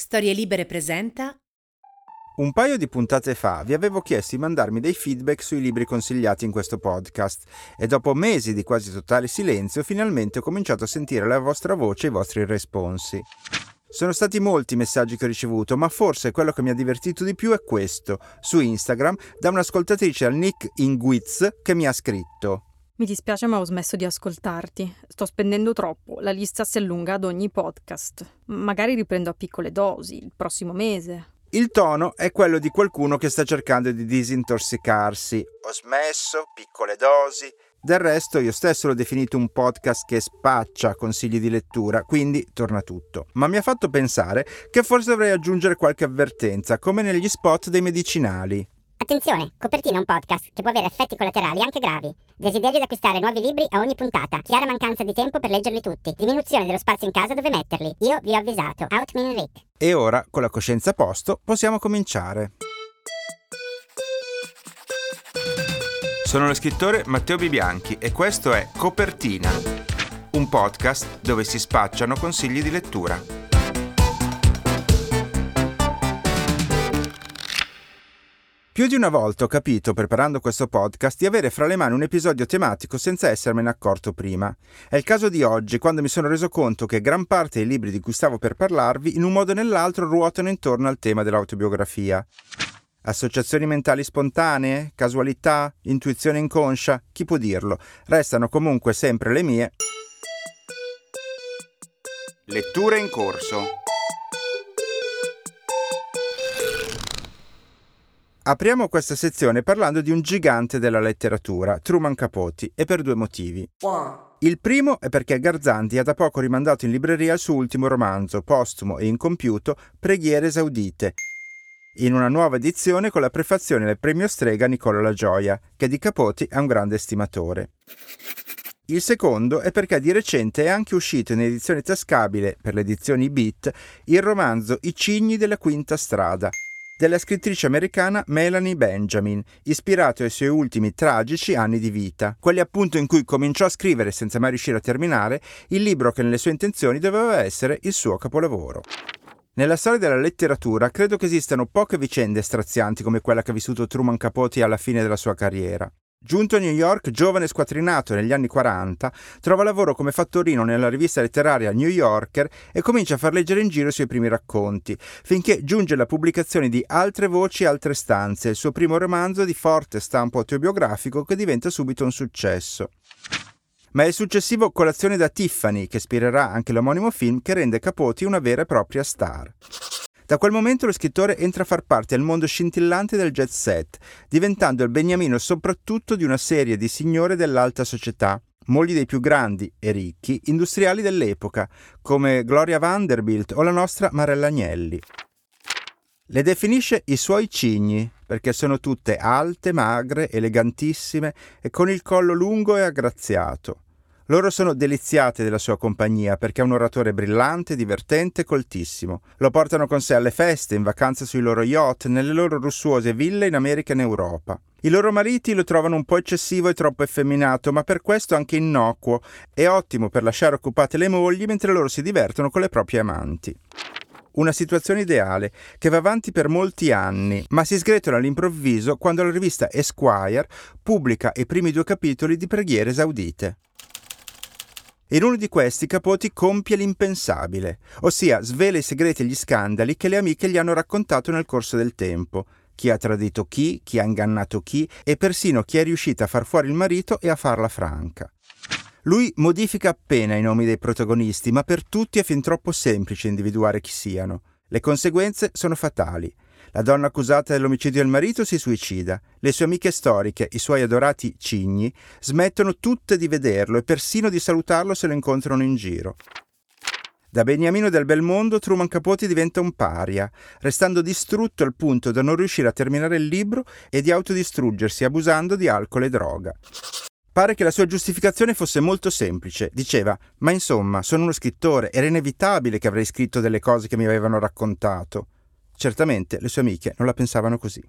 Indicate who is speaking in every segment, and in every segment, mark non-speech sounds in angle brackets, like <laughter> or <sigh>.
Speaker 1: Storie Libere presenta.
Speaker 2: Un paio di puntate fa vi avevo chiesto di mandarmi dei feedback sui libri consigliati in questo podcast e dopo mesi di quasi totale silenzio finalmente ho cominciato a sentire la vostra voce e i vostri responsi. Sono stati molti i messaggi che ho ricevuto, ma forse quello che mi ha divertito di più è questo, su Instagram, da un'ascoltatrice al nick Inguiz che mi ha scritto.
Speaker 3: Mi dispiace ma ho smesso di ascoltarti. Sto spendendo troppo, la lista si allunga ad ogni podcast. Magari riprendo a piccole dosi, il prossimo mese.
Speaker 2: Il tono è quello di qualcuno che sta cercando di disintossicarsi. Ho smesso, piccole dosi. Del resto io stesso l'ho definito un podcast che spaccia consigli di lettura, quindi torna tutto. Ma mi ha fatto pensare che forse dovrei aggiungere qualche avvertenza, come negli spot dei medicinali.
Speaker 4: Attenzione, Copertina è un podcast che può avere effetti collaterali anche gravi. Desiderio di acquistare nuovi libri a ogni puntata. Chiara mancanza di tempo per leggerli tutti. Diminuzione dello spazio in casa dove metterli. Io vi ho avvisato. Outmin Rick.
Speaker 2: E ora, con la coscienza a posto, possiamo cominciare. Sono lo scrittore Matteo Bibianchi e questo è Copertina, un podcast dove si spacciano consigli di lettura. Più di una volta ho capito, preparando questo podcast, di avere fra le mani un episodio tematico senza essermene accorto prima. È il caso di oggi, quando mi sono reso conto che gran parte dei libri di cui stavo per parlarvi, in un modo o nell'altro, ruotano intorno al tema dell'autobiografia. Associazioni mentali spontanee? Casualità? Intuizione inconscia? Chi può dirlo? Restano comunque sempre le mie. Letture in corso. Apriamo questa sezione parlando di un gigante della letteratura, Truman Capote, e per due motivi. Il primo è perché Garzanti ha da poco rimandato in libreria il suo ultimo romanzo, postumo e incompiuto, Preghiere esaudite, in una nuova edizione con la prefazione del premio Strega Nicola La Gioia, che di Capote è un grande estimatore. Il secondo è perché di recente è anche uscito in edizione tascabile, per le edizioni Beat, il romanzo I cigni della quinta strada, della scrittrice americana Melanie Benjamin, ispirato ai suoi ultimi tragici anni di vita, quelli appunto in cui cominciò a scrivere senza mai riuscire a terminare il libro che nelle sue intenzioni doveva essere il suo capolavoro. Nella storia della letteratura credo che esistano poche vicende strazianti come quella che ha vissuto Truman Capote alla fine della sua carriera. Giunto a New York, giovane squattrinato negli anni 40, trova lavoro come fattorino nella rivista letteraria New Yorker e comincia a far leggere in giro i suoi primi racconti, finché giunge alla pubblicazione di Altre voci, altre stanze, il suo primo romanzo di forte stampo autobiografico che diventa subito un successo. Ma è il successivo Colazione da Tiffany che ispirerà anche l'omonimo film che rende Capote una vera e propria star. Da quel momento lo scrittore entra a far parte del mondo scintillante del jet set, diventando il beniamino soprattutto di una serie di signore dell'alta società, mogli dei più grandi e ricchi industriali dell'epoca, come Gloria Vanderbilt o la nostra Marella Agnelli. Le definisce i suoi cigni, perché sono tutte alte, magre, elegantissime e con il collo lungo e aggraziato. Loro sono deliziate della sua compagnia perché è un oratore brillante, divertente e coltissimo. Lo portano con sé alle feste, in vacanza sui loro yacht, nelle loro lussuose ville in America e in Europa. I loro mariti lo trovano un po' eccessivo e troppo effeminato, ma per questo anche innocuo e ottimo per lasciare occupate le mogli mentre loro si divertono con le proprie amanti. Una situazione ideale che va avanti per molti anni, ma si sgretola all'improvviso quando la rivista Esquire pubblica i primi due capitoli di Preghiere esaudite. In uno di questi Capoti compie l'impensabile, ossia svela i segreti e gli scandali che le amiche gli hanno raccontato nel corso del tempo. Chi ha tradito chi, chi ha ingannato chi e persino chi è riuscita a far fuori il marito e a farla franca. Lui modifica appena i nomi dei protagonisti, ma per tutti è fin troppo semplice individuare chi siano. Le conseguenze sono fatali. La donna accusata dell'omicidio del marito si suicida. Le sue amiche storiche, i suoi adorati cigni, smettono tutte di vederlo e persino di salutarlo se lo incontrano in giro. Da beniamino del bel mondo, Truman Capote diventa un paria, restando distrutto al punto da non riuscire a terminare il libro e di autodistruggersi abusando di alcol e droga. Pare che la sua giustificazione fosse molto semplice. Diceva: Ma insomma, sono uno scrittore, era inevitabile che avrei scritto delle cose che mi avevano raccontato. Certamente le sue amiche non la pensavano così.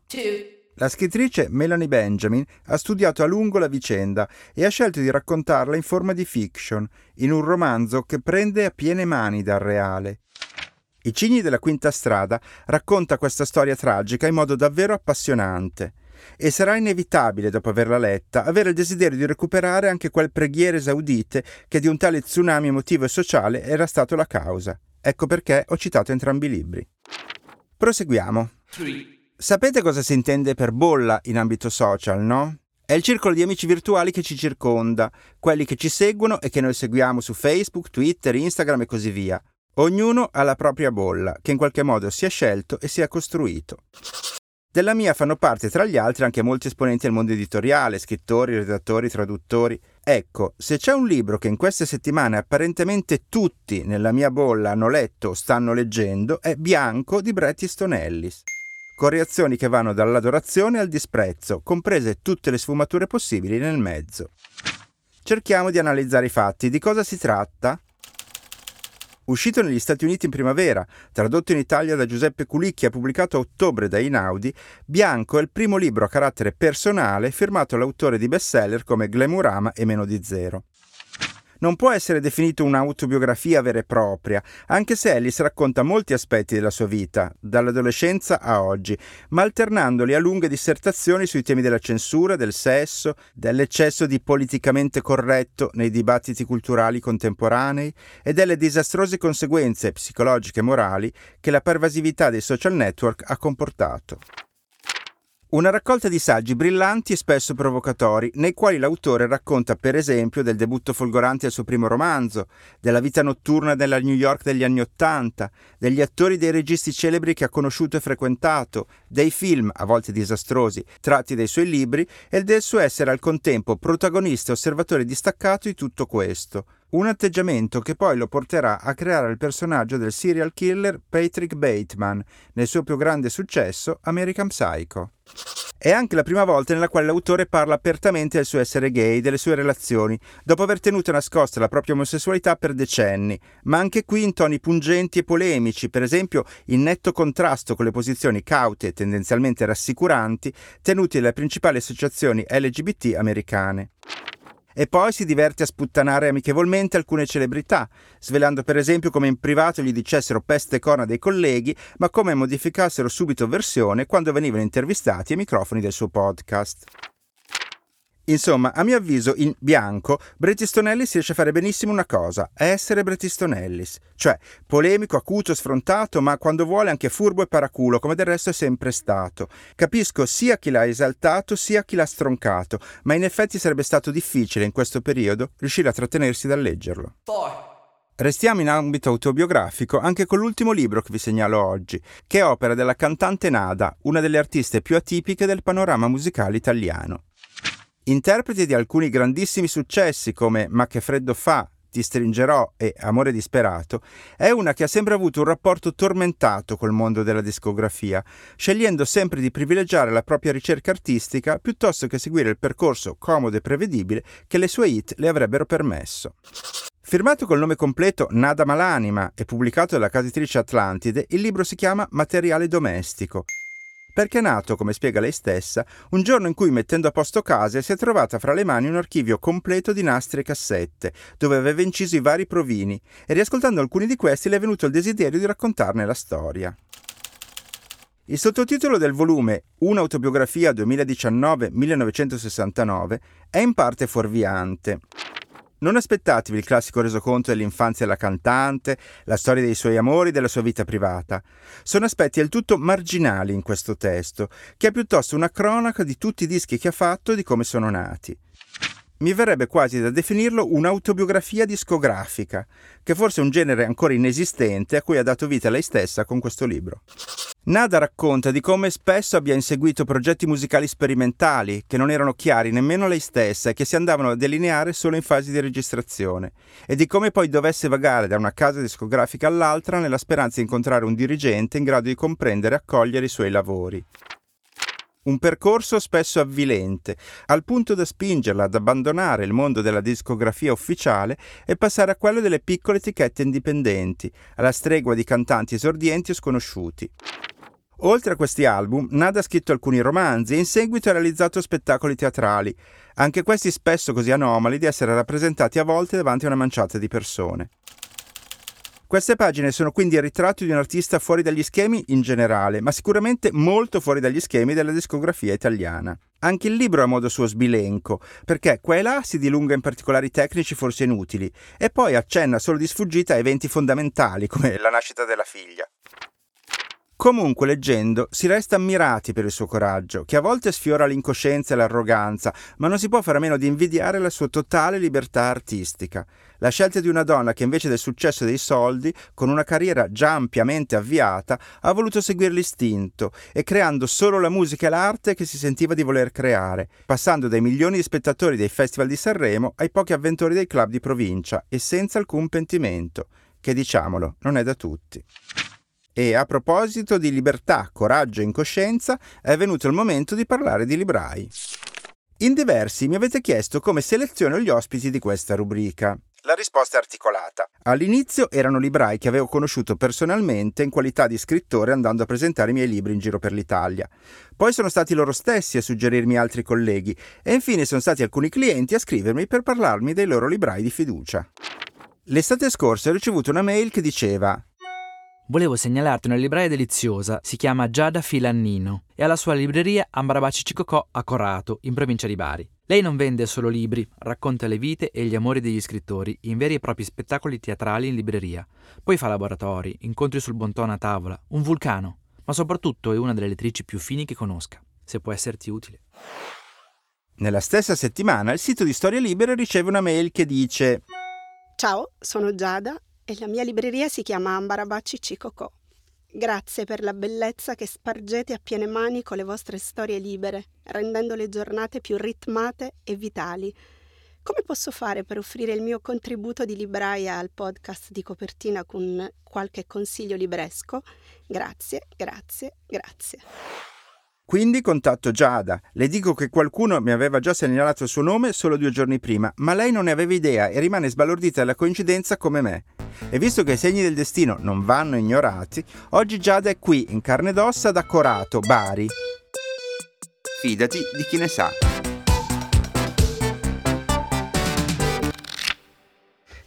Speaker 2: La scrittrice Melanie Benjamin ha studiato a lungo la vicenda e ha scelto di raccontarla in forma di fiction, in un romanzo che prende a piene mani dal reale. I Cigni della Quinta Strada racconta questa storia tragica in modo davvero appassionante e sarà inevitabile, dopo averla letta, avere il desiderio di recuperare anche quel preghiere esaudite che di un tale tsunami emotivo e sociale era stato la causa. Ecco perché ho citato entrambi i libri. Proseguiamo. Sapete cosa si intende per bolla in ambito social, no? È il circolo di amici virtuali che ci circonda, quelli che ci seguono e che noi seguiamo su Facebook, Twitter, Instagram e così via. Ognuno ha la propria bolla, che in qualche modo si è scelto e si è costruito. Della mia fanno parte tra gli altri anche molti esponenti del mondo editoriale, scrittori, redattori, traduttori. Ecco, se c'è un libro che in queste settimane apparentemente tutti nella mia bolla hanno letto o stanno leggendo, è Bianco di Bret Easton Ellis, con reazioni che vanno dall'adorazione al disprezzo, comprese tutte le sfumature possibili nel mezzo. Cerchiamo di analizzare i fatti. Di cosa si tratta? Uscito negli Stati Uniti in primavera, tradotto in Italia da Giuseppe Culicchi e pubblicato a ottobre da Inaudi, Bianco è il primo libro a carattere personale firmato all'autore di bestseller come Glamurama e Meno di Zero non può essere definito un'autobiografia vera e propria, anche se Ellis racconta molti aspetti della sua vita, dall'adolescenza a oggi, ma alternandoli a lunghe dissertazioni sui temi della censura, del sesso, dell'eccesso di politicamente corretto nei dibattiti culturali contemporanei e delle disastrose conseguenze psicologiche e morali che la pervasività dei social network ha comportato. Una raccolta di saggi brillanti e spesso provocatori, nei quali l'autore racconta per esempio del debutto folgorante al suo primo romanzo, della vita notturna della New York degli anni Ottanta, degli attori e dei registi celebri che ha conosciuto e frequentato, dei film, a volte disastrosi, tratti dai suoi libri e del suo essere al contempo protagonista e osservatore distaccato di tutto questo. Un atteggiamento che poi lo porterà a creare il personaggio del serial killer Patrick Bateman nel suo più grande successo American Psycho. È anche la prima volta nella quale l'autore parla apertamente del suo essere gay, delle sue relazioni, dopo aver tenuto nascosta la propria omosessualità per decenni, ma anche qui in toni pungenti e polemici, per esempio in netto contrasto con le posizioni caute e tendenzialmente rassicuranti tenute dalle principali associazioni LGBT americane. E poi si diverte a sputtanare amichevolmente alcune celebrità, svelando per esempio come in privato gli dicessero peste corna dei colleghi, ma come modificassero subito versione quando venivano intervistati ai microfoni del suo podcast. Insomma, a mio avviso, in bianco, Bret Easton Ellis riesce a fare benissimo una cosa, a essere Bret Easton Ellis. Cioè, polemico, acuto, sfrontato, ma quando vuole anche furbo e paraculo, come del resto è sempre stato. Capisco sia chi l'ha esaltato, sia chi l'ha stroncato, ma in effetti sarebbe stato difficile in questo periodo riuscire a trattenersi dal leggerlo. Four. Restiamo in ambito autobiografico anche con l'ultimo libro che vi segnalo oggi, che è opera della cantante Nada, una delle artiste più atipiche del panorama musicale italiano. Interpreti di alcuni grandissimi successi come Ma che freddo fa, Ti stringerò e Amore disperato, è una che ha sempre avuto un rapporto tormentato col mondo della discografia, scegliendo sempre di privilegiare la propria ricerca artistica piuttosto che seguire il percorso comodo e prevedibile che le sue hit le avrebbero permesso. Firmato col nome completo Nada Malanima e pubblicato dalla casa editrice Atlantide, il libro si chiama Materiale domestico perché è nato, come spiega lei stessa, un giorno in cui mettendo a posto case si è trovata fra le mani un archivio completo di nastri e cassette, dove aveva inciso i vari provini, e riascoltando alcuni di questi le è venuto il desiderio di raccontarne la storia. Il sottotitolo del volume Un'autobiografia 2019-1969 è in parte fuorviante. Non aspettatevi il classico resoconto dell'infanzia della cantante, la storia dei suoi amori e della sua vita privata. Sono aspetti del tutto marginali in questo testo, che è piuttosto una cronaca di tutti i dischi che ha fatto e di come sono nati. Mi verrebbe quasi da definirlo un'autobiografia discografica, che forse è un genere ancora inesistente a cui ha dato vita lei stessa con questo libro. Nada racconta di come spesso abbia inseguito progetti musicali sperimentali che non erano chiari nemmeno lei stessa e che si andavano a delineare solo in fase di registrazione, e di come poi dovesse vagare da una casa discografica all'altra nella speranza di incontrare un dirigente in grado di comprendere e accogliere i suoi lavori. Un percorso spesso avvilente, al punto da spingerla ad abbandonare il mondo della discografia ufficiale e passare a quello delle piccole etichette indipendenti, alla stregua di cantanti esordienti o sconosciuti. Oltre a questi album, Nada ha scritto alcuni romanzi e in seguito ha realizzato spettacoli teatrali, anche questi spesso così anomali di essere rappresentati a volte davanti a una manciata di persone. Queste pagine sono quindi il ritratto di un artista fuori dagli schemi in generale, ma sicuramente molto fuori dagli schemi della discografia italiana. Anche il libro ha modo suo sbilenco, perché qua e là si dilunga in particolari tecnici forse inutili, e poi accenna solo di sfuggita a eventi fondamentali, come la nascita della figlia. Comunque, leggendo, si resta ammirati per il suo coraggio, che a volte sfiora l'incoscienza e l'arroganza, ma non si può fare a meno di invidiare la sua totale libertà artistica. La scelta di una donna che invece del successo dei soldi, con una carriera già ampiamente avviata, ha voluto seguire l'istinto e creando solo la musica e l'arte che si sentiva di voler creare, passando dai milioni di spettatori dei festival di Sanremo ai pochi avventori dei club di provincia e senza alcun pentimento, che diciamolo, non è da tutti. E a proposito di libertà, coraggio e incoscienza, è venuto il momento di parlare di librai. In diversi mi avete chiesto come seleziono gli ospiti di questa rubrica. La risposta è articolata. All'inizio erano librai che avevo conosciuto personalmente in qualità di scrittore andando a presentare i miei libri in giro per l'Italia. Poi sono stati loro stessi a suggerirmi altri colleghi e infine sono stati alcuni clienti a scrivermi per parlarmi dei loro librai di fiducia. L'estate scorsa ho ricevuto una mail che diceva
Speaker 1: Volevo segnalarti una libraia deliziosa, si chiama Giada Filannino e ha la sua libreria Ambarabaci Cicocò a Corato, in provincia di Bari. Lei non vende solo libri, racconta le vite e gli amori degli scrittori in veri e propri spettacoli teatrali in libreria. Poi fa laboratori, incontri sul bon a tavola, un vulcano, ma soprattutto è una delle lettrici più fini che conosca, se può esserti utile.
Speaker 2: Nella stessa settimana il sito di Storie Libere riceve una mail che dice
Speaker 5: Ciao, sono Giada e la mia libreria si chiama Ambarabacci Cicocò. Grazie per la bellezza che spargete a piene mani con le vostre storie libere, rendendo le giornate più ritmate e vitali. Come posso fare per offrire il mio contributo di libraia al podcast di copertina con qualche consiglio libresco? Grazie, grazie, grazie.
Speaker 2: Quindi contatto Giada. Le dico che qualcuno mi aveva già segnalato il suo nome solo due giorni prima, ma lei non ne aveva idea e rimane sbalordita dalla coincidenza come me. E visto che i segni del destino non vanno ignorati, oggi Giada è qui in carne ed ossa da Corato, Bari. Fidati di chi ne sa.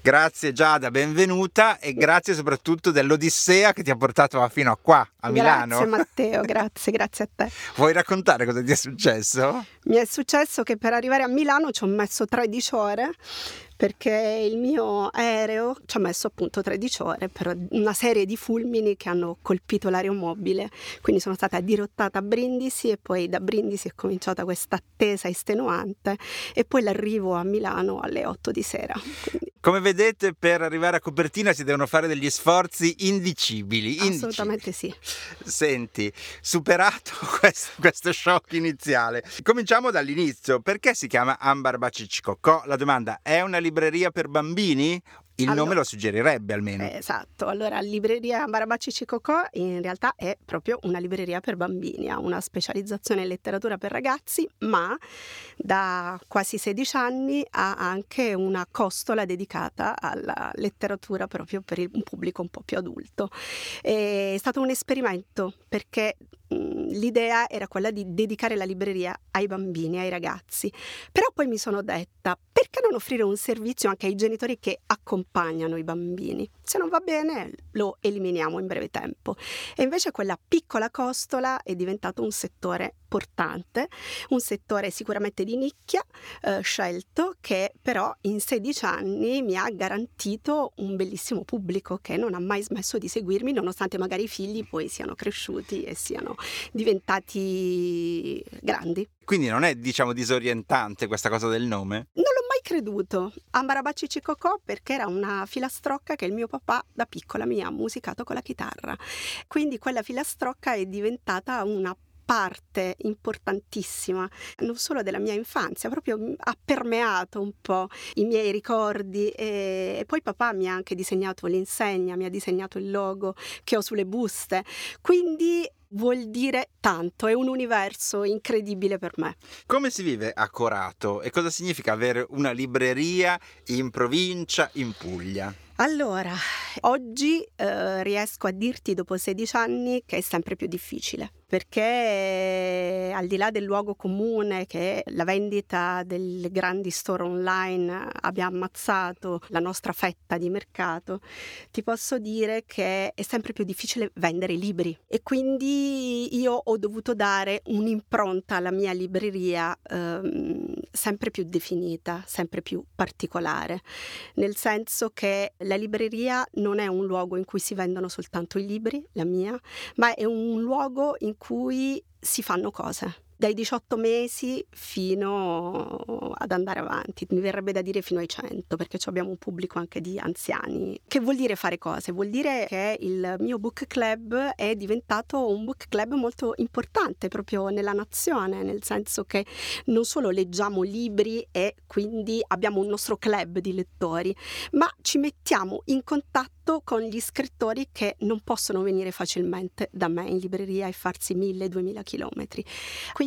Speaker 2: Grazie Giada, benvenuta e grazie soprattutto dell'Odissea che ti ha portato fino a qua, a Milano.
Speaker 5: Grazie Matteo, grazie, grazie a te. <laughs>
Speaker 2: Vuoi raccontare cosa ti è successo?
Speaker 5: Mi è successo che per arrivare a Milano ci ho messo 13 ore perché il mio aereo ci ha messo appunto 13 ore per una serie di fulmini che hanno colpito l'aeromobile, quindi sono stata dirottata a Brindisi e poi da Brindisi è cominciata questa attesa estenuante e poi l'arrivo a Milano alle 8 di sera. Quindi...
Speaker 2: Come vedete per arrivare a copertina si devono fare degli sforzi indicibili.
Speaker 5: Assolutamente
Speaker 2: indicibili. sì. Senti, superato <laughs> questo, questo shock iniziale, cominciamo dall'inizio. Perché si chiama Ambar Bacicicocò? La domanda è una libreria per bambini il allora, nome lo suggerirebbe almeno.
Speaker 5: esatto, allora libreria Barabacci Cicocò in realtà è proprio una libreria per bambini, ha una specializzazione in letteratura per ragazzi, ma da quasi 16 anni ha anche una costola dedicata alla letteratura proprio per un pubblico un po' più adulto. È stato un esperimento perché l'idea era quella di dedicare la libreria ai bambini, ai ragazzi. Però poi mi sono detta, perché non offrire un servizio anche ai genitori che accompagnano i bambini? Se non va bene, lo eliminiamo in breve tempo. E invece quella piccola costola è diventato un settore importante, un settore sicuramente di nicchia, eh, scelto, che però in 16 anni mi ha garantito un bellissimo pubblico che non ha mai smesso di seguirmi, nonostante magari i figli poi siano cresciuti e siano diventati grandi.
Speaker 2: Quindi non è, diciamo, disorientante questa cosa del nome?
Speaker 5: Non l'ho creduto. Ambarabacci Cicocò perché era una filastrocca che il mio papà da piccola mi ha musicato con la chitarra. Quindi quella filastrocca è diventata una parte importantissima non solo della mia infanzia, proprio ha permeato un po' i miei ricordi e poi papà mi ha anche disegnato l'insegna, mi ha disegnato il logo che ho sulle buste, quindi vuol dire tanto, è un universo incredibile per me.
Speaker 2: Come si vive a Corato e cosa significa avere una libreria in provincia in Puglia?
Speaker 5: Allora, oggi eh, riesco a dirti dopo 16 anni che è sempre più difficile perché al di là del luogo comune che la vendita delle grandi store online abbia ammazzato la nostra fetta di mercato, ti posso dire che è sempre più difficile vendere libri. E quindi io ho dovuto dare un'impronta alla mia libreria ehm, sempre più definita, sempre più particolare, nel senso che la libreria non è un luogo in cui si vendono soltanto i libri, la mia, ma è un luogo cui si fanno cose dai 18 mesi fino ad andare avanti, mi verrebbe da dire fino ai 100 perché abbiamo un pubblico anche di anziani. Che vuol dire fare cose? Vuol dire che il mio book club è diventato un book club molto importante proprio nella nazione, nel senso che non solo leggiamo libri e quindi abbiamo un nostro club di lettori, ma ci mettiamo in contatto con gli scrittori che non possono venire facilmente da me in libreria e farsi 1000-2000 chilometri. Quindi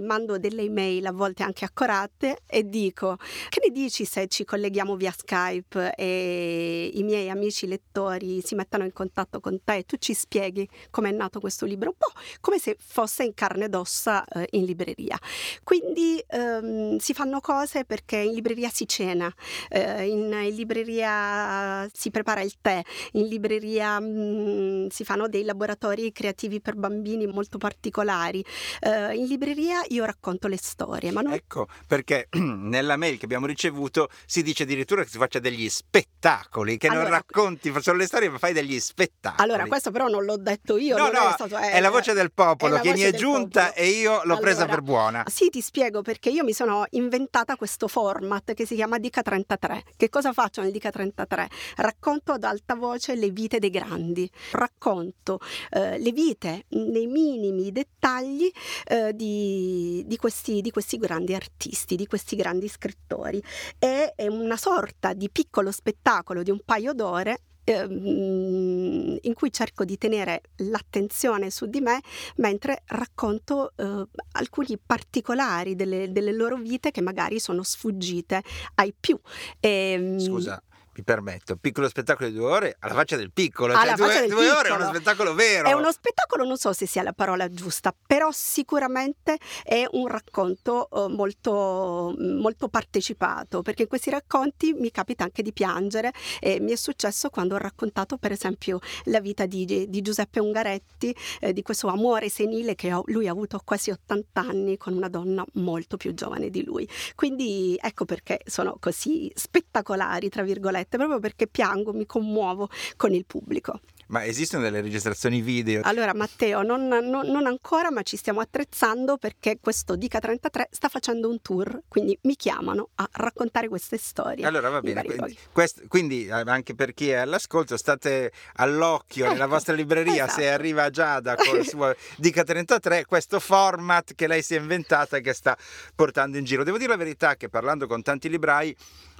Speaker 5: mando delle email a volte anche accorate e dico che ne dici se ci colleghiamo via Skype e i miei amici lettori si mettano in contatto con te e tu ci spieghi come è nato questo libro, un po' come se fosse in carne ed ossa eh, in libreria. Quindi ehm, si fanno cose perché in libreria si cena, eh, in, in libreria si prepara il tè, in libreria mh, mm, si fanno dei laboratori creativi per bambini molto particolari. Uh, in libreria io racconto le storie. Ma non...
Speaker 2: Ecco, perché <clears throat> nella mail che abbiamo ricevuto si dice addirittura che si faccia degli spettacoli, che allora, non racconti solo le storie, ma fai degli spettacoli.
Speaker 5: Allora, questo però non l'ho detto io.
Speaker 2: No, no, è, stato, è, è, la voce del popolo che mi è giunta
Speaker 5: popolo.
Speaker 2: e io l'ho allora, presa per buona.
Speaker 5: Sì, ti spiego perché io mi sono inventata questo format che si chiama Dica 33. Che cosa faccio nel Dica 33? Racconto ad alta voce le vite dei grandi, racconto eh, le vite nei minimi dettagli eh, di, di, questi, di, questi, grandi artisti, di questi grandi scrittori. E è una sorta di piccolo spettacolo di un paio d'ore ehm, in cui cerco di tenere l'attenzione su di me mentre racconto eh, alcuni particolari delle, delle, loro vite che magari sono sfuggite ai più.
Speaker 2: E, ehm, Scusa, mi permetto, piccolo spettacolo di due ore alla faccia del piccolo, cioè due, del due ore è uno spettacolo vero.
Speaker 5: È uno spettacolo, non so se sia la parola giusta, però sicuramente è un racconto uh, molto, molto partecipato, perché in questi racconti mi capita anche di piangere e mi è successo quando ho raccontato per esempio la vita di, di Giuseppe Ungaretti, eh, di questo amore senile che ho, lui ha avuto quasi 80 anni con una donna molto più giovane di lui. Quindi ecco perché sono così spettacolari, tra virgolette dirette proprio perché piango, mi commuovo con il pubblico.
Speaker 2: Ma esistono delle registrazioni video?
Speaker 5: Allora Matteo, non, non, non, ancora, ma ci stiamo attrezzando perché questo Dica 33 sta facendo un tour, quindi mi chiamano a raccontare queste storie.
Speaker 2: Allora va bene, quindi, quest, quindi, eh, anche per chi è all'ascolto state all'occhio ecco, nella <laughs> vostra libreria esatto. se arriva Giada con il <laughs> suo Dica 33, questo format che lei si è inventata e che sta portando in giro. Devo dire la verità che parlando con tanti librai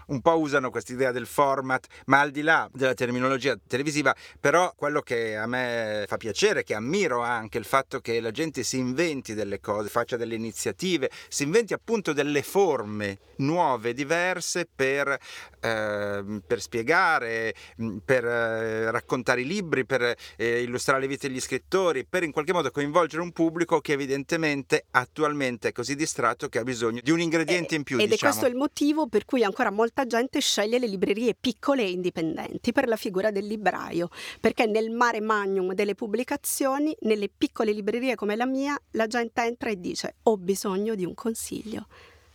Speaker 2: un po' usano questa idea del format, ma al di là della terminologia televisiva, però quello che a me fa piacere, che ammiro anche il fatto che la gente si inventi delle cose, faccia delle iniziative, si inventi appunto delle forme nuove, diverse per, eh, per spiegare, mm, per eh, raccontare i libri, per eh, illustrare le vite degli scrittori, per in qualche modo coinvolgere un pubblico che evidentemente attualmente è così distratto che ha bisogno di un ingrediente in più.
Speaker 5: Ed
Speaker 2: diciamo.
Speaker 5: è questo il motivo per cui ancora molta molta gente sceglie le librerie piccole e indipendenti per la figura del libraio, perché nel mare magnum delle pubblicazioni, nelle piccole librerie come la mia, la gente entra e dice ho bisogno di un consiglio.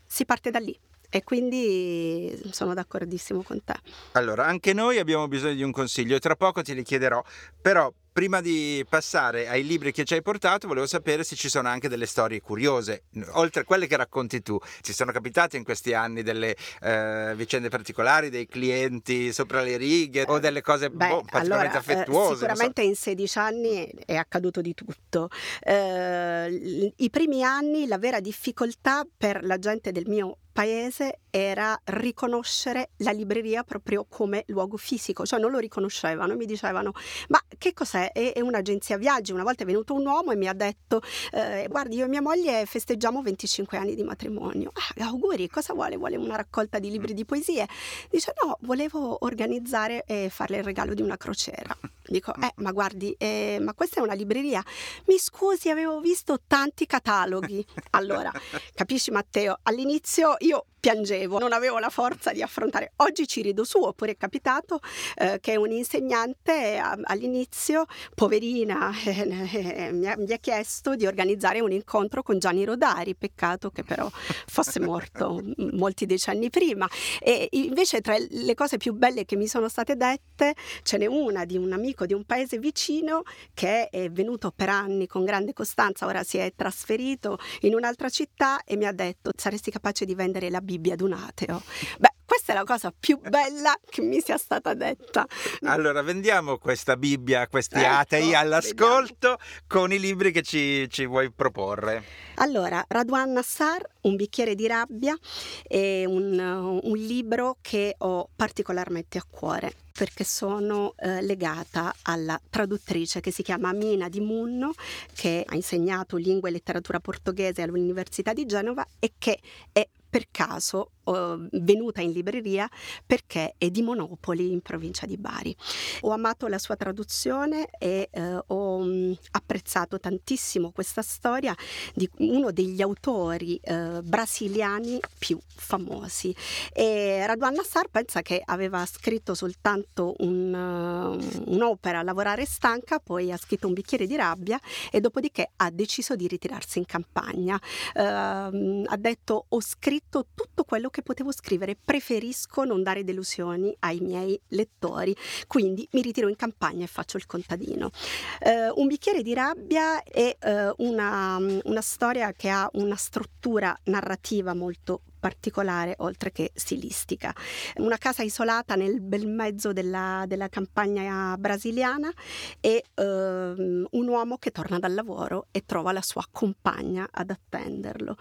Speaker 5: Si parte da lì. E quindi sono d'accordissimo con te.
Speaker 2: Allora, anche noi abbiamo bisogno di un consiglio e tra poco te li chiederò, però prima di passare ai libri che ci hai portato, volevo sapere se ci sono anche delle storie curiose, oltre a quelle che racconti tu. Ci sono capitate in questi anni delle eh, vicende particolari, dei clienti sopra le righe o delle cose
Speaker 5: Beh,
Speaker 2: boh, particolarmente
Speaker 5: allora,
Speaker 2: affettuose?
Speaker 5: Eh, sicuramente so. in 16 anni è accaduto di tutto. Eh, I primi anni la vera difficoltà per la gente del mio paese era riconoscere la libreria proprio come luogo fisico, cioè non lo riconoscevano mi dicevano ma che cos'è? È, è un'agenzia viaggi, una volta è venuto un uomo e mi ha detto eh, guardi io e mia moglie festeggiamo 25 anni di matrimonio, ah, auguri, cosa vuole? Vuole una raccolta di libri di poesie? Dice no, volevo organizzare e farle il regalo di una crociera. Dico, eh, ma guardi, eh, ma questa è una libreria. Mi scusi, avevo visto tanti cataloghi. Allora, capisci Matteo, all'inizio io piangevo, non avevo la forza di affrontare. Oggi ci rido su, oppure è capitato eh, che un insegnante a, all'inizio, poverina, <laughs> eh, mi, ha, mi, ha, chiesto di organizzare un incontro con Gianni Rodari, peccato che però fosse morto <laughs> molti decenni prima. E invece tra le cose più belle che mi sono state dette, ce n'è una di un amico di un paese vicino che è venuto per anni con grande costanza, ora si è trasferito in un'altra città e mi ha detto saresti capace di vendere la Bibbia ad un ateo. Beh, questa è la cosa più bella che mi sia stata detta.
Speaker 2: Allora, vendiamo questa Bibbia a questi ecco, atei all'ascolto vediamo. con i libri che ci, ci, vuoi proporre.
Speaker 5: Allora, Radwan Nassar, Un bicchiere di rabbia, è un, un libro che ho particolarmente a cuore perché sono eh, legata alla traduttrice che si chiama Mina Di Munno, che ha insegnato lingua e letteratura portoghese all'Università di Genova e che è per caso venuta in libreria perché è di Monopoli in provincia di Bari. Ho amato la sua traduzione e eh, ho mh, mm, apprezzato tantissimo questa storia di uno degli autori eh, brasiliani più famosi. E Raduan Nassar pensa che aveva scritto soltanto un, uh, un'opera, Lavorare stanca, poi ha scritto un bicchiere di rabbia e dopodiché ha deciso di ritirarsi in campagna. Ha detto ho scritto tutto quello che potevo scrivere preferisco non dare delusioni ai miei lettori, quindi mi ritiro in campagna e faccio il contadino. Uh, un bicchiere di rabbia è uh, una, una storia che ha una struttura narrativa molto particolare oltre che stilistica. Una casa isolata nel bel mezzo della, della campagna brasiliana e um, un uomo che torna dal lavoro e trova la sua compagna ad attenderlo.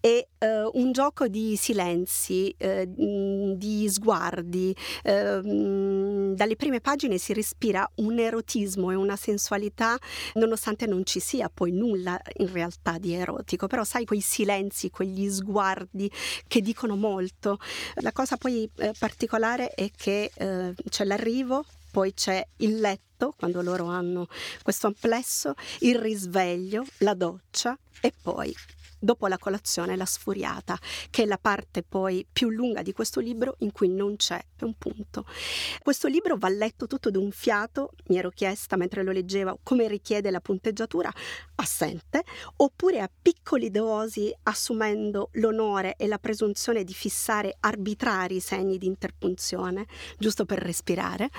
Speaker 5: E uh, un gioco di silenzi, uh, di sguardi. Uh, dalle prime pagine si respira un erotismo e una sensualità nonostante non ci sia poi nulla in realtà di erotico, però sai quei silenzi, quegli sguardi che dicono molto. La cosa poi eh, particolare è che eh, c'è l'arrivo, poi c'è il letto, quando loro hanno questo amplesso, il risveglio, la doccia e poi dopo la colazione la sfuriata, che è la parte poi più lunga di questo libro in cui non c'è un punto. Questo libro va letto tutto d'un fiato, mi ero chiesta mentre lo leggevo come richiede la punteggiatura, assente, oppure a piccole dosi assumendo l'onore e la presunzione di fissare arbitrari segni di interpunzione, giusto per respirare.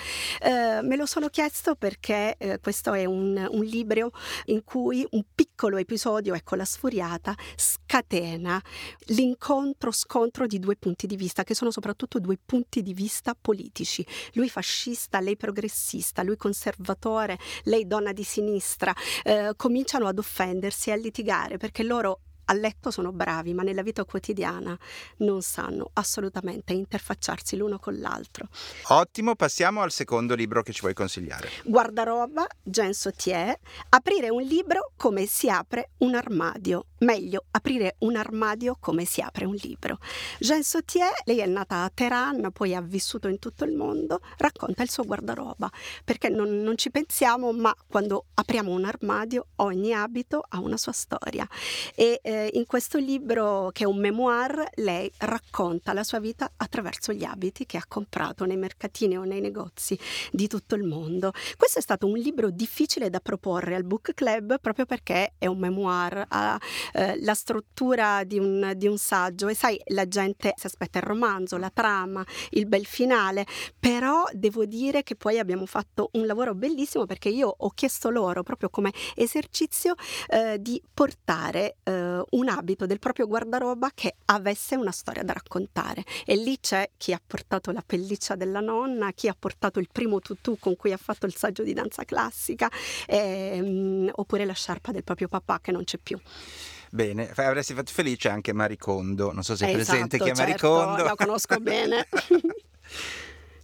Speaker 5: Eh, me lo sono chiesto perché eh, questo è un, un libro in cui un piccolo episodio, ecco la sfuriata, scatena l'incontro-scontro di due punti di vista, che sono soprattutto due punti di vista politici. Lui fascista, lei progressista, lui conservatore, lei donna di sinistra, eh, cominciano ad offendersi e a litigare perché loro a letto sono bravi, ma nella vita quotidiana non sanno assolutamente interfacciarsi l'uno con l'altro.
Speaker 2: Ottimo, passiamo al secondo libro che ci vuoi consigliare.
Speaker 5: Guardaroba, Jean Sautier, aprire un libro come si apre un armadio. Meglio, aprire un armadio come si apre un libro. Jean Sautier, lei è nata a Teheran, poi ha vissuto in tutto il mondo, racconta il suo guardaroba, perché non, non ci pensiamo, ma quando apriamo un armadio ogni abito ha una sua storia. E eh, in questo libro, che è un memoir, lei racconta la sua vita attraverso gli abiti che ha comprato nei mercatini o nei negozi di tutto il mondo. Questo è stato un libro difficile da proporre al book club proprio perché è un memoir, ha eh, la struttura di un, di un saggio e sai, la gente si aspetta il romanzo, la trama, il bel finale, però devo dire che poi abbiamo fatto un lavoro bellissimo perché io ho chiesto loro proprio come esercizio eh, di portare eh, un abito del proprio guardaroba che avesse una storia da raccontare. E lì c'è chi ha portato la pelliccia della nonna, chi ha portato il primo tutù con cui ha fatto il saggio di danza classica, ehm, oppure la sciarpa del proprio papà che non c'è più.
Speaker 2: Bene, avresti fatto felice anche Maricondo. Non so se è
Speaker 5: esatto,
Speaker 2: presente chi è
Speaker 5: certo,
Speaker 2: Maricondo.
Speaker 5: La conosco <laughs> bene.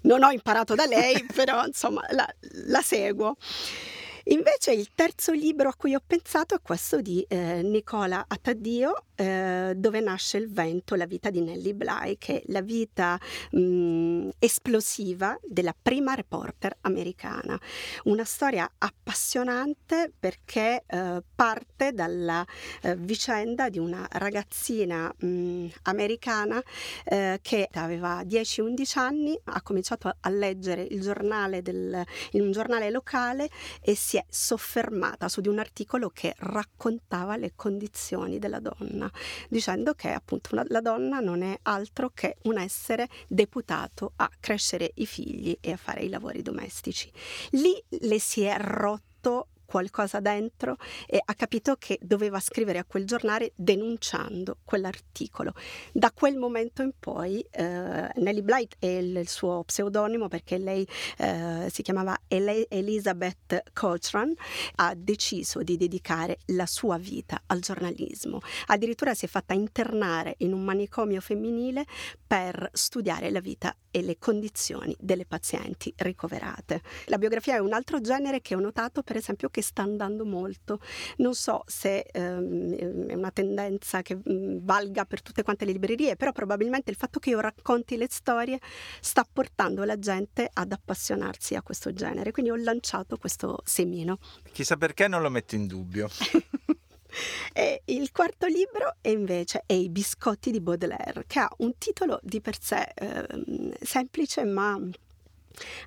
Speaker 5: non ho imparato da lei, però insomma la, la seguo. Invece il terzo libro a cui ho pensato è questo di eh, Nicola Attaddio, eh, dove nasce il vento, la vita di Nellie Bly, che è la vita mh, esplosiva della prima reporter americana. Una storia appassionante perché eh, parte dalla eh, vicenda di una ragazzina mh, americana eh, che aveva 10-11 anni, ha cominciato a, a leggere il giornale del, in un giornale locale e si è soffermata su di un articolo che raccontava le condizioni della donna, dicendo che appunto una, la donna non è altro che un essere deputato a crescere i figli e a fare i lavori domestici. Lì le si è rotto qualcosa dentro e ha capito che doveva scrivere a quel giornale denunciando quell'articolo. Da quel momento in poi eh, Nellie Blight è il, il, suo pseudonimo perché lei eh, si chiamava Ele- Elizabeth Cochran, ha deciso di dedicare la sua vita al giornalismo. Addirittura si è fatta internare in un manicomio femminile per studiare la vita e le condizioni delle pazienti ricoverate. La biografia è un altro genere che ho notato per esempio che sta andando molto. Non so se ehm, è una tendenza che mh, mm, valga per tutte quante le librerie, però probabilmente il fatto che io racconti le storie sta portando la gente ad appassionarsi a questo genere. Quindi ho lanciato questo semino.
Speaker 2: Chissà perché non lo metto in dubbio. <laughs>
Speaker 5: E il quarto libro è invece è I biscotti di Baudelaire, che ha un titolo di per sé eh, semplice ma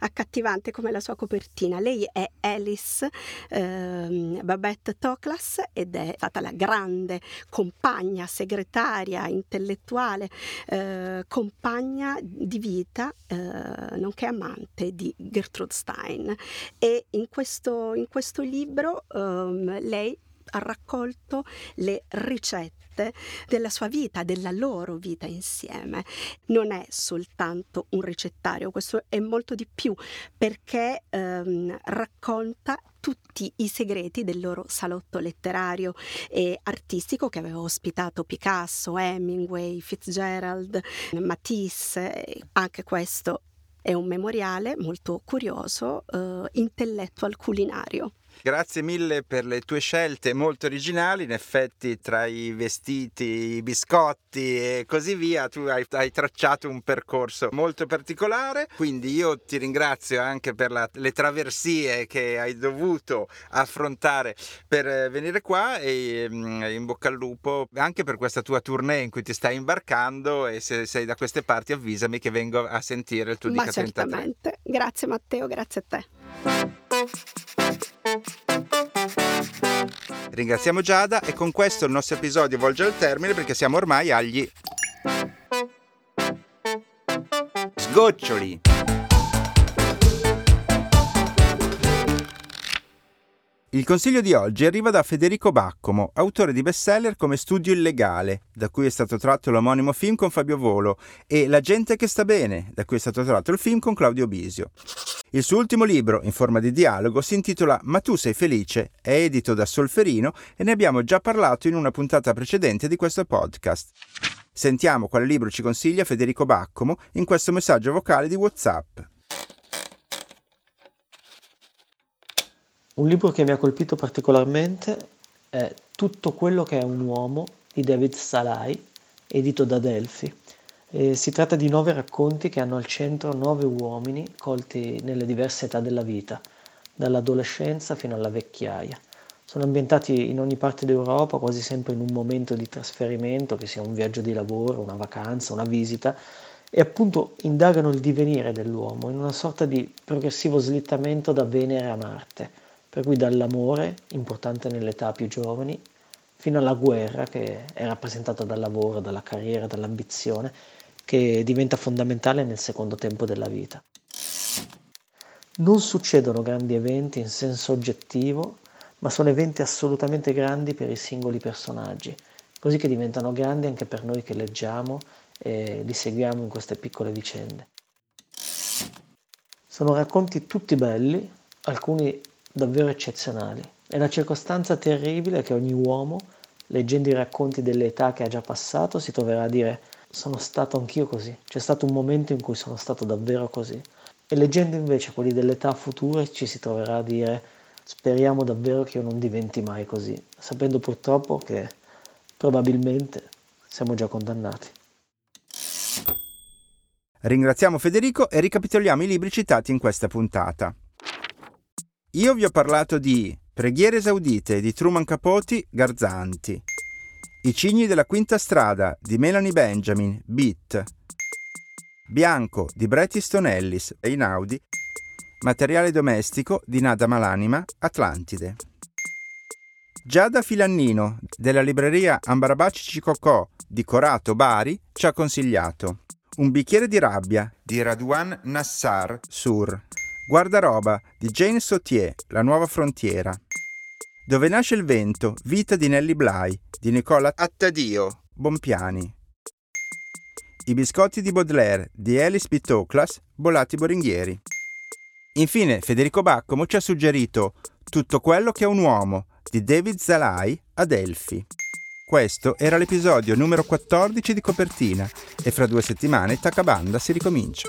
Speaker 5: accattivante come la sua copertina. Lei è Alice eh, Babette Toklas ed è stata la grande compagna, segretaria, intellettuale, eh, compagna di vita, eh, nonché amante di Gertrude Stein. E in questo, in questo libro ehm, lei ha raccolto le ricette della sua vita, della loro vita insieme. Non è soltanto un ricettario, questo è molto di più perché ehm, racconta tutti i segreti del loro salotto letterario e artistico che aveva ospitato Picasso, Hemingway, Fitzgerald, Matisse, anche questo è un memoriale molto curioso, eh, intellettual culinario.
Speaker 2: Grazie mille per le tue scelte molto originali, in effetti tra i vestiti, i biscotti e così via tu hai, hai tracciato un percorso molto particolare, quindi io ti ringrazio anche per la, le traversie che hai dovuto affrontare per eh, venire qua e mm, in bocca al lupo anche per questa tua tournée in cui ti stai imbarcando e se sei da queste parti avvisami che vengo a sentire il tuo
Speaker 5: Ma
Speaker 2: Dica
Speaker 5: certamente. Grazie Matteo, grazie a te.
Speaker 2: Ringraziamo Giada e con questo il nostro episodio volge al termine perché siamo ormai agli sgoccioli. Il consiglio di oggi arriva da Federico Baccomo, autore di bestseller come Studio Illegale, da cui è stato tratto l'omonimo film con Fabio Volo, e La gente che sta bene, da cui è stato tratto il film con Claudio Bisio. Il suo ultimo libro, in forma di dialogo, si intitola Ma tu sei felice, è edito da Solferino e ne abbiamo già parlato in una puntata precedente di questo podcast. Sentiamo quale libro ci consiglia Federico Baccomo in questo messaggio vocale di WhatsApp.
Speaker 6: Un libro che mi ha colpito particolarmente è Tutto quello che è un uomo di David Salai, edito da Delphi. E si tratta di nove racconti che hanno al centro nove uomini colti nelle diverse età della vita, dall'adolescenza fino alla vecchiaia. Sono ambientati in ogni parte d'Europa, quasi sempre in un momento di trasferimento, che sia un viaggio di lavoro, una vacanza, una visita, e appunto indagano il divenire dell'uomo in una sorta di progressivo slittamento da Venere a Marte per cui dall'amore, importante nelle età più giovani, fino alla guerra, che è rappresentata dal lavoro, dalla carriera, dall'ambizione, che diventa fondamentale nel secondo tempo della vita. Non succedono grandi eventi in senso oggettivo, ma sono eventi assolutamente grandi per i singoli personaggi, così che diventano grandi anche per noi che leggiamo e li seguiamo in queste piccole vicende. Sono racconti tutti belli, alcuni davvero eccezionali. È la circostanza terribile che ogni uomo leggendo i racconti dell'età che ha già passato, si troverà a dire sono stato anch'io così, c'è stato un momento in cui sono stato davvero così. E leggendo invece quelli dell'età future ci si troverà a dire speriamo davvero che io non diventi mai così, sapendo purtroppo che probabilmente siamo già condannati.
Speaker 2: Ringraziamo Federico e ricapitoliamo i libri citati in questa puntata. Io vi ho parlato di Preghiere esaudite di Truman Capote, Garzanti. I cigni della quinta strada di Melanie Benjamin, Beat. Bianco di Bret Easton Ellis, Einaudi. Materiale domestico di Nada Malanima, Atlantide. Giada Filannino della libreria Ambarabaci Cicocò di Corato, Bari, ci ha consigliato Un bicchiere di rabbia di Radwan Nassar Sur. Guardaroba di Jane Sautier, La nuova frontiera. Dove nasce il vento, vita di Nelly Bly, di Nicola Attadio, Bompiani. I biscotti di Baudelaire, di Alice B. Toklas, Bolati Boringhieri. Infine, Federico Baccomo ci ha suggerito Tutto quello che è un uomo, di David Zalai, Adelphi. Questo era l'episodio numero 14 di Copertina e fra due settimane Takabanda si ricomincia.